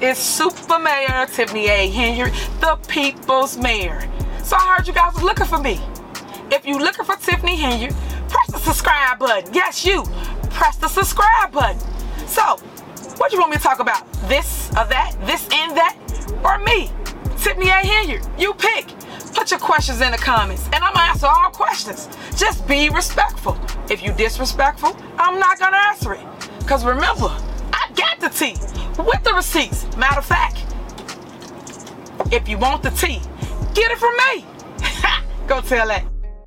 is Super Mayor Tiffany A. Henyard, the people's mayor. So I heard you guys were looking for me. If you're looking for Tiffany Henyard, press the subscribe button. Yes, you. Press the subscribe button. So, what you want me to talk about? This or that? This and that? Or me? Tiffany A. Henyard. You pick. Put your questions in the comments, and I'm gonna answer all questions. Just be respectful. If you disrespectful, I'm not gonna answer it. Cause remember, I got the tea with the receipts. Matter of fact, if you want the tea, get it from me. Go tell that.